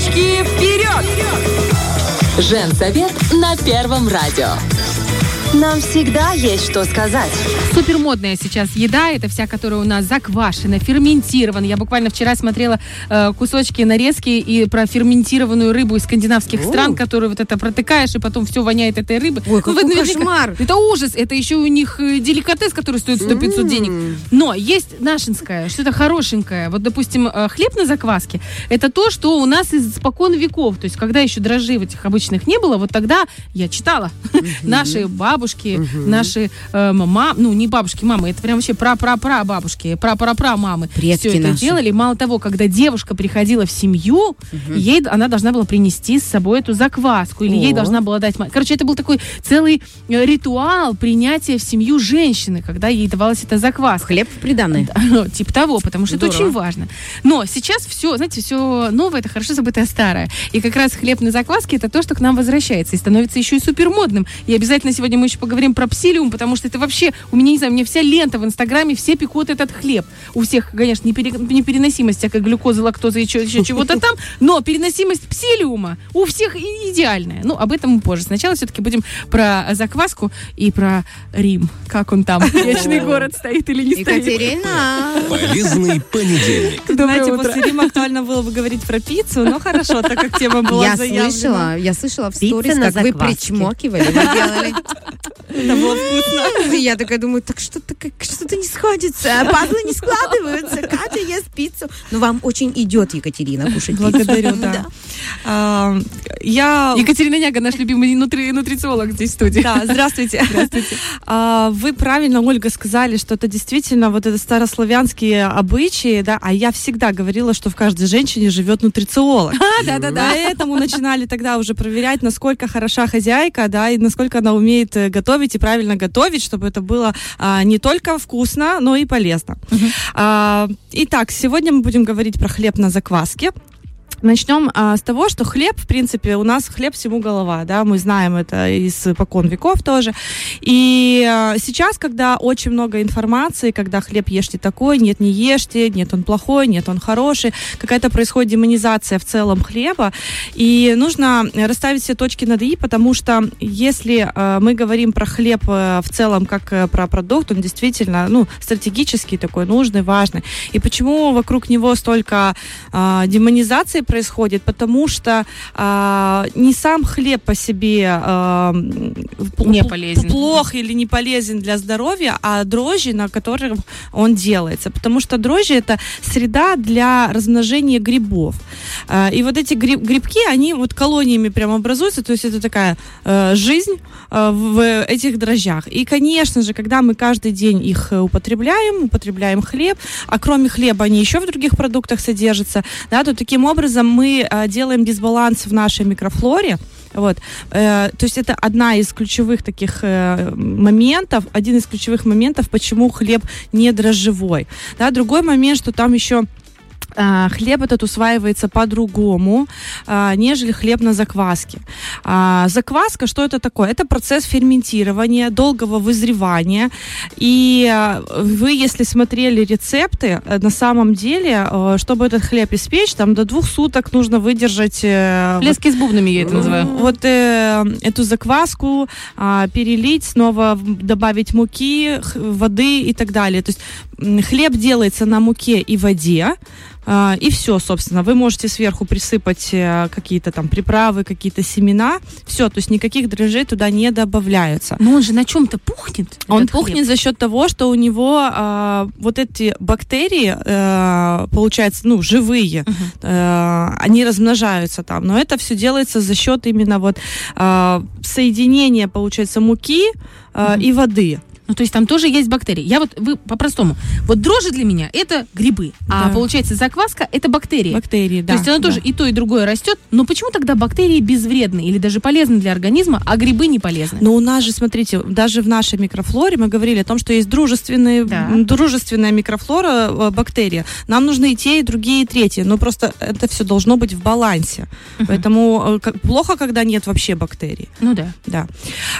Девочки, вперед! Женсовет на Первом радио. Нам всегда есть что сказать. Супермодная сейчас еда, это вся, которая у нас заквашена, ферментирована. Я буквально вчера смотрела э, кусочки нарезки и про ферментированную рыбу из скандинавских О. стран, которую вот это протыкаешь, и потом все воняет этой рыбы. Ой, какой наверняка- кошмар. Это ужас. Это еще у них э, деликатес, который стоит 100-500 денег. Но есть нашинское, что-то хорошенькое. Вот, допустим, э, хлеб на закваске. Это то, что у нас из спокон веков. То есть, когда еще дрожжей в этих обычных не было, вот тогда я читала. Наши бабушки, наши э, мама, ну, не бабушки, мамы, это прям вообще пра-пра-пра бабушки, пра-пра-пра мамы. Предки Все это наши. делали. Мало того, когда девушка приходила в семью, ей она должна была принести с собой эту закваску. Или ей О. должна была дать... Короче, это был такой целый э, ритуал принятия в семью женщины, когда ей давалась эта закваска. Хлеб в приданное. Да, Типа того, потому что это Здорово. очень важно. Но сейчас все, знаете, все новое, это хорошо забытое старое. И как раз хлеб на закваске это то, что к нам возвращается и становится еще и супермодным. И обязательно сегодня мы еще поговорим про псилиум, потому что это вообще, у меня, не знаю, у меня вся лента в Инстаграме, все пекут этот хлеб. У всех, конечно, непере- непереносимость всякой глюкозы, лактозы и чё- еще чего-то там, но переносимость псилиума у всех идеальная. Ну, об этом позже. Сначала все-таки будем про закваску и про Рим. Как он там? Вечный город стоит или не стоит? Екатерина. Полезный понедельник. Знаете, после Рима актуально было бы говорить про пиццу, но хорошо, так как тема была Я заявлена. слышала, я слышала в сторис, как вы причмокивали, вы делали. Это было вкусно. Я такая думаю, так что-то как- что-то не сходится, пазлы не складываются. Катя ест пиццу. Но вам очень идет, Екатерина, кушать пиццу. Благодарю, да. А, Я Екатерина Няга, наш любимый нутри- нутрициолог здесь в студии. Да, здравствуйте. Здравствуйте. Вы правильно, Ольга, сказали, что это действительно вот это старославянские обычаи, да, а я всегда говорила, что в каждой женщине живет нутрициолог. да, да, Поэтому начинали тогда уже проверять, насколько хороша хозяйка, да, и насколько она умеет э, готовить и правильно готовить, чтобы это было а, не только вкусно, но и полезно. А, итак, сегодня мы будем говорить про хлеб на закваске. Начнем а, с того, что хлеб, в принципе, у нас хлеб всему голова, да, мы знаем это из покон веков тоже. И а, сейчас, когда очень много информации, когда хлеб ешьте такой, нет, не ешьте, нет, он плохой, нет, он хороший, какая-то происходит демонизация в целом хлеба, и нужно расставить все точки над «и», потому что если а, мы говорим про хлеб э, в целом как э, про продукт, он действительно, ну, стратегический такой, нужный, важный. И почему вокруг него столько а, демонизации происходит? Потому что а, не сам хлеб по себе а, Не полезен. плох или не полезен для здоровья, а дрожжи, на которых он делается. Потому что дрожжи это среда для размножения грибов. А, И вот эти гриб- грибки, они вот колониями прям образуются, то есть это такая э, жизнь э, в этих дрожжах. И, конечно же, когда мы каждый день их э, употребляем, употребляем хлеб, а кроме хлеба они еще в других продуктах содержатся, да, то таким образом мы э, делаем дисбаланс в нашей микрофлоре, вот. Э, то есть это одна из ключевых таких э, моментов, один из ключевых моментов, почему хлеб не дрожжевой. Да, другой момент, что там еще хлеб этот усваивается по-другому, а, нежели хлеб на закваске. А, закваска, что это такое? Это процесс ферментирования, долгого вызревания. И а, вы, если смотрели рецепты, э, на самом деле, э, чтобы этот хлеб испечь, там до двух суток нужно выдержать э, вот Лески с бубнами я это называю. вот э, эту закваску а, перелить, снова добавить муки, воды и так далее. То есть хлеб делается на муке и воде. А, и все, собственно. Вы можете сверху присыпать э, какие-то там приправы, какие-то семена. Все, то есть никаких дрожжей туда не добавляются. Но он же на чем-то пухнет. Он пухнет хлеб. за счет того, что у него а, вот эти бактерии, э, получается, ну, живые, э, они размножаются там. Но это все делается за счет именно вот а, соединения, получается, муки а, и воды. Ну, то есть там тоже есть бактерии. Я вот, вы по-простому. Вот дрожжи для меня это грибы. А Да. получается закваска это бактерии. Бактерии, да. то есть оно да. тоже и то, и другое растет. Но почему тогда бактерии безвредны или даже полезны для организма, а грибы не полезны? Но у нас же, смотрите, даже в нашей микрофлоре мы говорили о том, что есть дружественные, Да. дружественная микрофлора э, бактерии. Нам нужны и те, и другие, и третьи. Но просто это все должно быть в балансе. Поэтому э, плохо, когда нет вообще бактерий. Ну да. Да.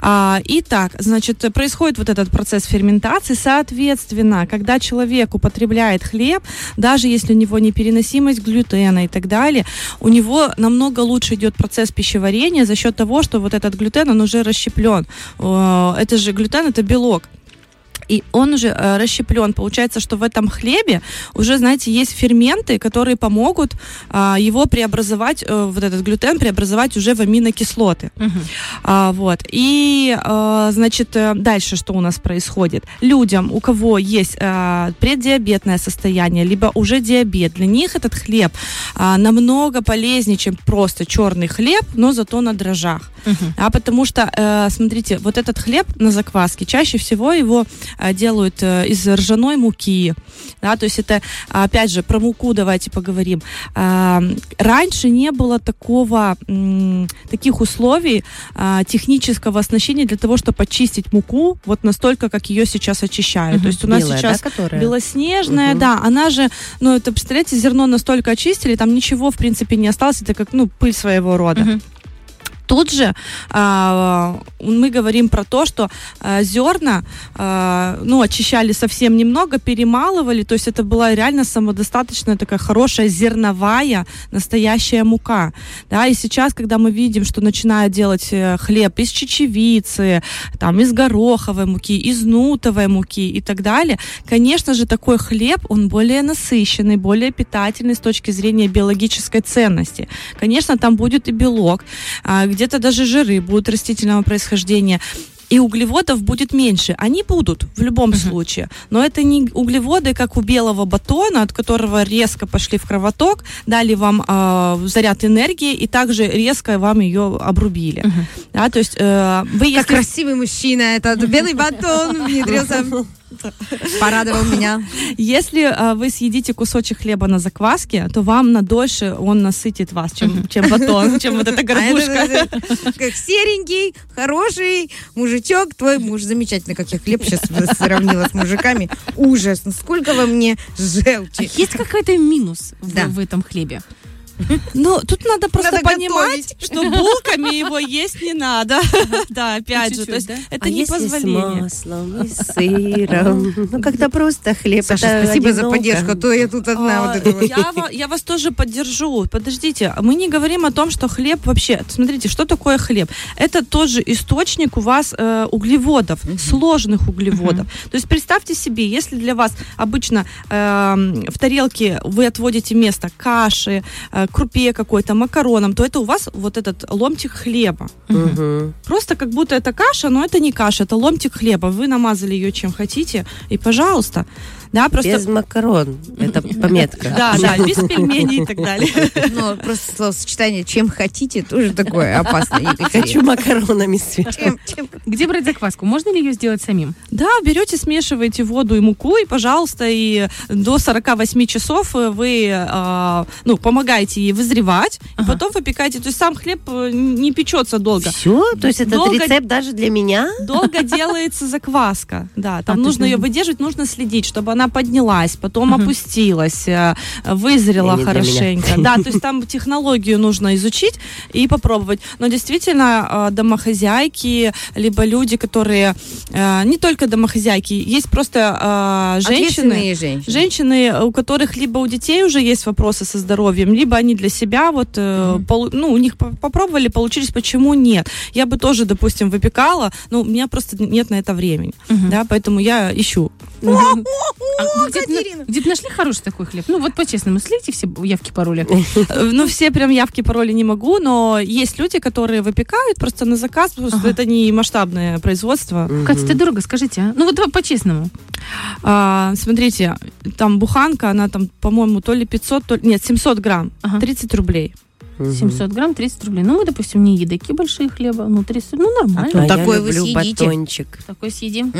А, итак, значит, происходит вот этот процесс ферментации. Соответственно, когда человек употребляет хлеб, даже если у него непереносимость глютена и так далее, у него намного лучше идет процесс пищеварения за счет того, что вот этот глютен, он уже расщеплен. Э, Это же глютен, это белок и он уже э, расщеплен. Получается, что в этом хлебе уже, знаете, есть ферменты, которые помогут а, его преобразовать, э, вот этот глютен преобразовать уже в аминокислоты. А, вот. И, э, значит, э, дальше что у нас происходит? Людям, у кого есть э, преддиабетное состояние, либо уже диабет, для них этот хлеб а, намного полезнее, чем просто черный хлеб, но зато на дрожжах. А потому что, э, смотрите, вот этот хлеб на закваске, чаще всего его э, делают э, из ржаной муки. Да, то есть это, опять же, про муку давайте поговорим. А, раньше не было такого, таких условий а, технического оснащения для того, чтобы очистить муку вот настолько, как ее сейчас очищают. То есть у нас Белая, сейчас да, которая? белоснежная, Мгм. да, она же, ну, это, представляете, зерно настолько очистили, там ничего, в принципе, не осталось, это как, ну, пыль своего рода. Мгм. Тут же а, мы говорим про то, что а, зерна, а, ну, очищали совсем немного, перемалывали, то есть это была реально самодостаточная такая хорошая зерновая настоящая мука, да, и сейчас, когда мы видим, что начинают делать э, хлеб из чечевицы, там, из гороховой муки, из нутовой муки и так далее, конечно же, такой хлеб, он более насыщенный, более питательный с точки зрения биологической ценности. Конечно, там будет и белок, а, где-то даже жиры будут растительного происхождения. И углеводов будет меньше. Они будут в любом случае. Но это не углеводы, как у белого батона, от которого резко пошли в кровоток, дали вам э, заряд энергии и также резко вам ее обрубили. Да, то есть э, вы Как если красивый мужчина, этот белый батон внедрился. Порадовал меня. Если а, вы съедите кусочек хлеба на закваске, то вам на дольше он насытит вас, чем, чем батон, чем вот эта А горбушка. это, Как серенький, хороший мужичок. Твой муж замечательный, как я хлеб сейчас сравнила с мужиками. Ужас. ну Сколько во мне А желчи. есть какой-то минус в этом хлебе? Ну, тут надо просто Надо понимать, готовить. что булками его есть не надо. Да, опять же, то есть это а не если с позволение. маслом и сыром? Ну, когда просто хлеб. Саша, это спасибо за поддержку, а то я тут одна А, вот эта вот. я, ва- я вас тоже поддержу. Подождите, мы не говорим о том, что хлеб вообще. Смотрите, что такое хлеб? Это тот же источник у вас э, углеводов, сложных углеводов. То есть представьте себе, если для вас обычно эм, в тарелке вы отводите место каши, э, крупе какой-то, макаронам, то это у вас вот этот ломтик хлеба. Просто как будто это каша, но это не каша, это ломтик хлеба. Вы намазали ее чем хотите, и пожалуйста. Да, просто... Без макарон. Это пометка. Да, да, без пельменей и так далее. Ну, просто словосочетание «чем хотите» тоже такое опасное, Хочу макаронами сверху. Где брать закваску? Можно ли ее сделать самим? Да, берете, смешиваете воду и муку, и, пожалуйста, и до 48 часов вы, э, ну, помогаете ей вызревать, и потом выпекаете. То есть сам хлеб э, не печется долго. Все? То есть этот Долго- рецепт даже для меня? Долго делается закваска, да, А, там то нужно ее выдерживать, нужно следить, чтобы она поднялась, потом опустилась, э, вызрела хорошенько. Да, то есть там технологию нужно изучить и попробовать. Но действительно, э, домохозяйки, либо люди, которые, э, не только домохозяйки, есть просто э, женщины, женщины. Женщины, у которых либо у детей уже есть вопросы со здоровьем, либо они для себя вот, полу- ну, у них по- попробовали, получились, почему нет? Я бы тоже, допустим, выпекала, но у меня просто нет на это времени, да, поэтому я ищу. А вы где-то, где-то нашли хороший такой хлеб? Ну вот по-честному, слейте все явки, пароли. Ну, все прям явки, пароли не могу, но есть люди, которые выпекают просто на заказ, потому что это не масштабное производство. Катя, это дорого, скажите, а? Ну вот по-честному. А, смотрите, там буханка, она там, по-моему, то ли 500, то ли... Нет, 700 грамм, Ага. 30 рублей. 700 грамм, 30 рублей. Ну, мы, допустим, не едоки большие хлеба, ну, 30, ну, нормально. А я такой вы люблю съедите? батончик. Такой съедим.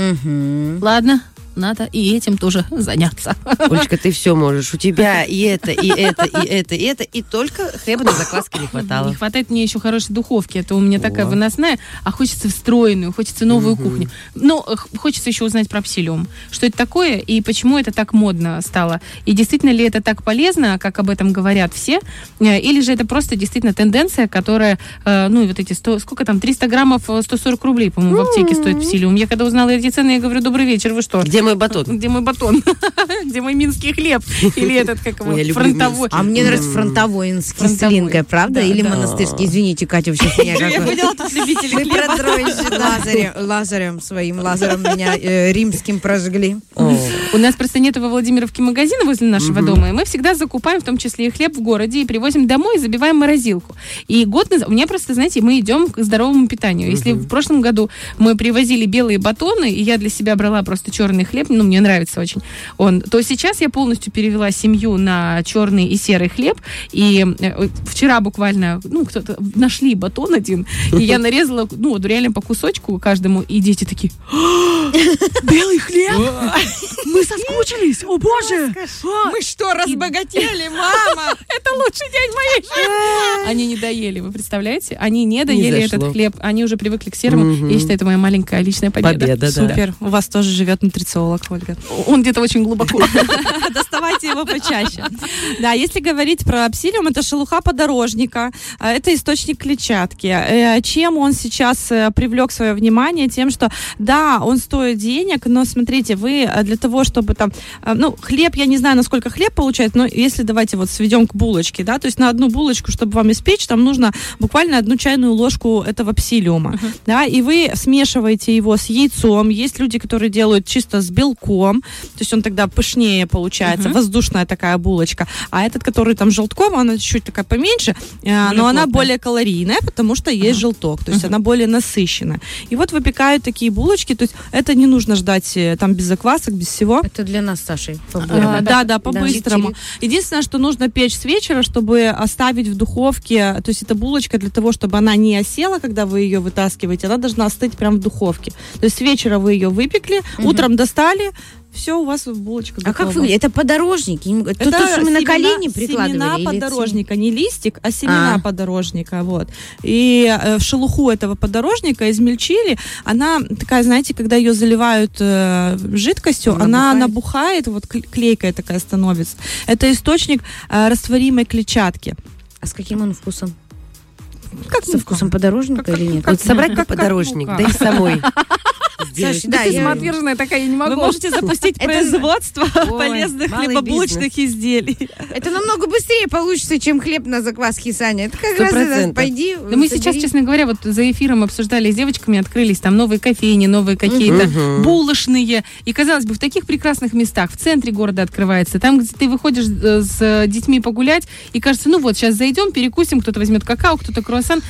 Ладно, надо и этим тоже заняться. Олечка, ты все можешь. У тебя и это, и это, и это, и это, и только хлебной закваски не Не хватало. хватает мне еще хорошей духовки. Это у меня такая выносная, а хочется встроенную, хочется новую кухню. Но э, хочется еще узнать про псилиум. Что это такое и почему это так модно стало? И действительно ли это так полезно, как об этом говорят все? Э, Или же это просто действительно тенденция, которая, э, ну вот эти 100, сколько там, 300 граммов, э, 140 рублей, по-моему, в аптеке стоит псилиум. Я когда узнала эти цены, я говорю, добрый вечер, вы что? Где мой батон? Где мой батон? Где мой минский хлеб? Или этот, как его, я фронтовой? А мне нравится фронтовой с Фронтовой. кислинкой, правда? Да, Или монастырский? Извините, Катя, сейчас меня Я как бы- поняла, тут любители хлеба. лазарем, своим, лазером меня э, римским прожгли. У нас просто нет во Владимировке магазина возле нашего дома, и мы всегда закупаем, в том числе и хлеб в городе, и привозим домой и забиваем морозилку. И год назад, у меня просто, знаете, мы идем к здоровому питанию. Если в прошлом году мы привозили белые батоны, и я для себя брала просто черный хлеб, ну, мне нравится очень он, то сейчас я полностью перевела семью на черный и серый хлеб, и э, вчера буквально, ну, кто-то нашли батон один, и я нарезала, ну, вот реально по кусочку каждому, и дети такие, белый хлеб? Мы соскучились, о боже! Мы что, разбогатели, мама? Это лучший день моей жизни! Они не доели, вы представляете? Они не доели этот хлеб, они уже привыкли к серому. Я считаю, это моя маленькая личная победа. Победа, да. Супер. У вас тоже живет нутрициолог, Ольга. Он где-то очень глубоко. Доставайте его почаще. Да, если говорить про псилиум, это шелуха подорожника, а, это источник клетчатки. Э, Чем он сейчас э, привлек свое внимание? Тем, что да, он стоит денег, но смотрите, вы э, для того, чтобы там, ну, хлеб, я не знаю, насколько хлеб получается, но если давайте вот сведем к булочке, да, то есть на одну булочку, чтобы вам испечь, там нужно буквально одну чайную ложку этого псилиума, да, и вы смешиваете его с яйцом. Есть люди, которые делают чисто с белком, то есть он тогда пышнее получается, воздушная такая булочка. А этот, который там желтковый, она чуть-чуть такая поменьше, э, но она плотная. более калорийная, потому что есть желток, то есть она более насыщенная. И вот выпекают такие булочки, то есть это не нужно ждать э, там без заквасок, без всего. Это для нас, Сашей. А, да, да, по-быстрому. Единственное, что нужно печь с вечера, чтобы оставить в духовке, то есть это булочка для того, чтобы она не осела, когда вы ее вытаскиваете, она должна остыть прямо в духовке. То есть с вечера вы ее выпекли, утром достали, все, у вас булочка А как вы? Это подорожники? Им- То, то, что мы на семена- колени прикладывали? Семена или подорожника, не листик, а семена А. подорожника, вот. И э, в шелуху этого подорожника измельчили, она такая, знаете, когда ее заливают э, жидкостью, она Набухает? набухает, вот кле- клейкая такая становится. Это источник э, растворимой клетчатки. А с каким он вкусом? Как Со вкусом подорожника Как- или нет? как- Вот собрать как- как подорожник, мука. да и самой. Саш, да, Ты я- самоотверженная такая, я не могу. Вы можете запустить Это- производство Ой, полезных хлебобулочных изделий. Это намного быстрее получится, чем хлеб на закваске, Саня. Это как раз пойди. Да мы собери. сейчас, честно говоря, вот за эфиром обсуждали с девочками, открылись там новые кофейни, новые какие-то булочные. И, казалось бы, в таких прекрасных местах, в центре города открывается, там, где ты выходишь э, с детьми погулять, и кажется, ну вот, сейчас зайдем, перекусим, кто-то возьмет какао, кто-то круассан.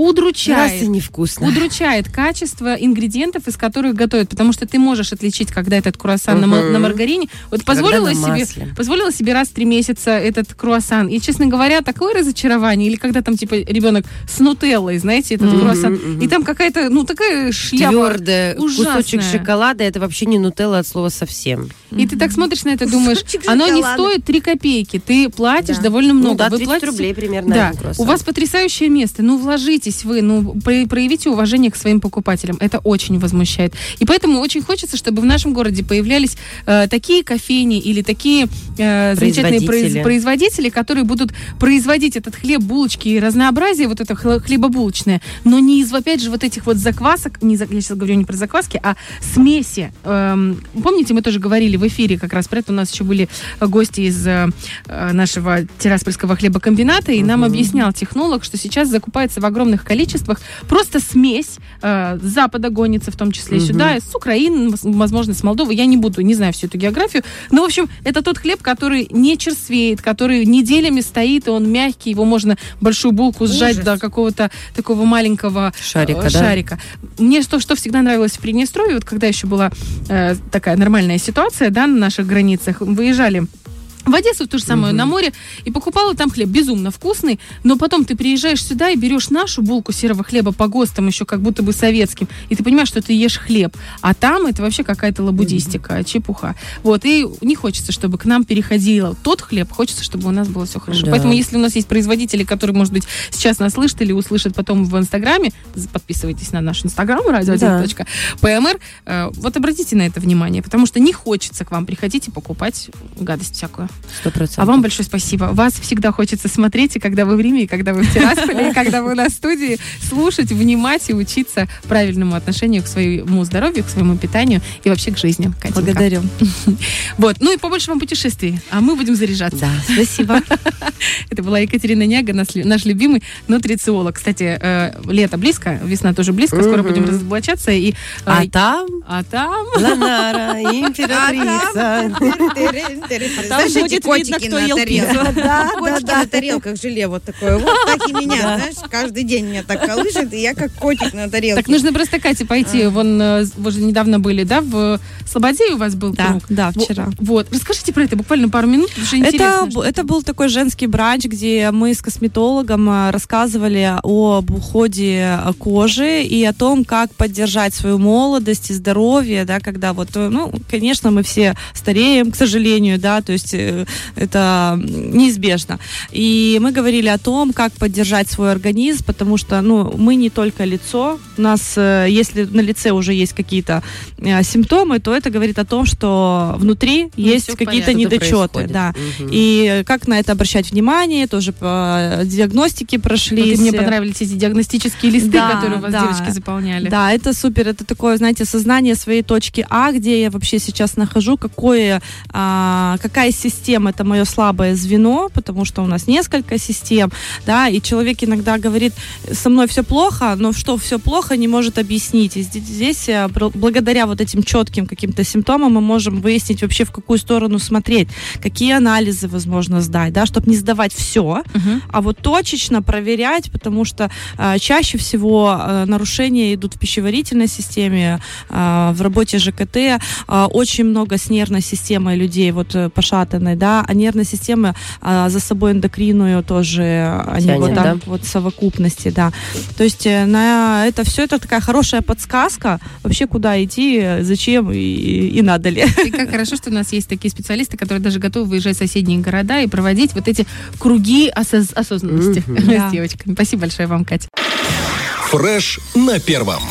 Раз Удручает. и невкусно. Удручает качество ингредиентов, из которых готовят, потому что ты можешь отличить, когда этот круассан на, ма- Мгм. на маргарине. Вот позволила на себе, позволила себе раз в три месяца этот круассан. И, честно говоря, такое разочарование. Или когда там, типа, ребенок с нутеллой, знаете, этот Мгм, круассан. мгм. И там какая-то, ну, такая шляпа. Твердое, ужасная. кусочек шоколада, это вообще не нутелла от слова совсем. И ты так смотришь на это, думаешь, оно не стоит 3 копейки. Ты платишь довольно много. Ну да, Вы 30 платите- рублей примерно. Да, у вас потрясающее место. Ну, вложитесь вы, ну, про- проявите уважение к своим покупателям. Это очень возмущает. И поэтому очень хочется, чтобы в нашем городе появлялись э, такие кофейни или такие э, замечательные Производители. произ- производители, которые будут производить этот хлеб, булочки и разнообразие вот это хле- хлебобулочное, но не из, опять же, вот этих вот заквасок, не, я сейчас говорю не про закваски, а смеси. Эм, помните, мы тоже говорили в эфире как раз про это, у нас еще были гости из э, нашего Тираспольского хлебокомбината, и нам объяснял технолог, что сейчас закупается в огромных количествах просто смесь э, с Запада гонится, в том числе сюда, с Украины, возможно, с Молдовы. Я не буду, не знаю всю эту географию. Но, в общем, это тот хлеб, который не черствеет, который неделями стоит, и он мягкий, его можно большую булку сжать Ужас. до какого-то такого маленького Шарика, э, да? шарика. Мне что, что всегда нравилось в Приднестровье, вот когда еще была э, такая нормальная ситуация, да, на наших границах, выезжали в Одессу, то же самое, на море, и покупала там хлеб безумно вкусный, но потом ты приезжаешь сюда и берешь нашу булку серого хлеба по ГОСТам, еще как будто бы советским, и ты понимаешь, что ты ешь хлеб, а там это вообще какая-то лабудистика, чепуха. Вот, и не хочется, чтобы к нам переходил тот хлеб, хочется, чтобы у нас было все хорошо. Да. Поэтому, если у нас есть производители, которые, может быть, сейчас нас слышат или услышат потом в Инстаграме, подписывайтесь на наш Инстаграм, радио Да. ПМР, э, вот обратите на это внимание, потому что не хочется к вам приходить и покупать гадость всякую. Сто процентов. А вам большое спасибо. Вас всегда хочется смотреть, и когда вы в Риме, и когда вы в Тирасполе, и когда вы на студии, слушать, внимать и учиться правильному отношению к своему здоровью, к своему питанию и вообще к жизни. Катенька. Благодарю. Вот. Ну и побольше вам путешествий, а мы будем заряжаться. Да, спасибо. Это была Екатерина Няга, наш, лю- наш любимый нутрициолог. Кстати, э, лето близко, весна тоже близко, скоро будем разоблачаться. И, э, А там а там... Ланара, императрица. Будет видно, котики кто на ел тарелках. Да, Котики на тарелках желе вот такое. Вот так и меня, знаешь, каждый день меня так колышет, и я как котик на тарелке. Так нужно просто, Катя, пойти. Вон, э, вы же недавно были, да, в Слободе у вас был Да, круг? да, вчера. Вот. Расскажите про это буквально пару минут, потому что Это, интересно. что- это был такой женский бранч, где мы с косметологом э, рассказывали об уходе э, кожи и о том, как поддержать свою молодость и здоровье, да, когда вот, ну, конечно, мы все стареем, к сожалению, да, то есть это неизбежно. И мы говорили о том, как поддержать свой организм, потому что, ну, мы не только лицо, у нас, э, если на лице уже есть какие-то э, симптомы, то это говорит о том, что внутри Ну, есть какие-то недочеты, да. Мгм. И как на это обращать внимание, тоже по диагностике Вот прошли. и мне понравились эти диагностические листы, Да, которые у вас да. девочки заполняли. Да, это супер, это такое, знаете, сознание своей точки А, где я вообще сейчас нахожу, какое, а, какая система это мое слабое звено, потому что у нас несколько систем, да, и человек иногда говорит, со мной все плохо, но что все плохо, не может объяснить. И здесь, здесь э, благодаря вот этим четким каким-то симптомам мы можем выяснить вообще, в какую сторону смотреть, какие анализы возможно сдать, да, чтобы не сдавать все, Мгм. а вот точечно проверять, потому что э, чаще всего э, нарушения идут в пищеварительной системе, э, в работе ЖКТ, э, очень много с нервной системой людей вот э, пошатанной, да, а нервная система э, за собой эндокринную тоже, они Тянет, вот так да? вот в совокупности, да. То есть э, на это все это такая хорошая подсказка вообще куда идти, зачем и, и надо ли. И как хорошо, что у нас есть такие специалисты, которые даже готовы выезжать в соседние города и проводить вот эти круги осоз- осознанности. Да. с девочками. Спасибо большое вам, Катя. Фреш на первом.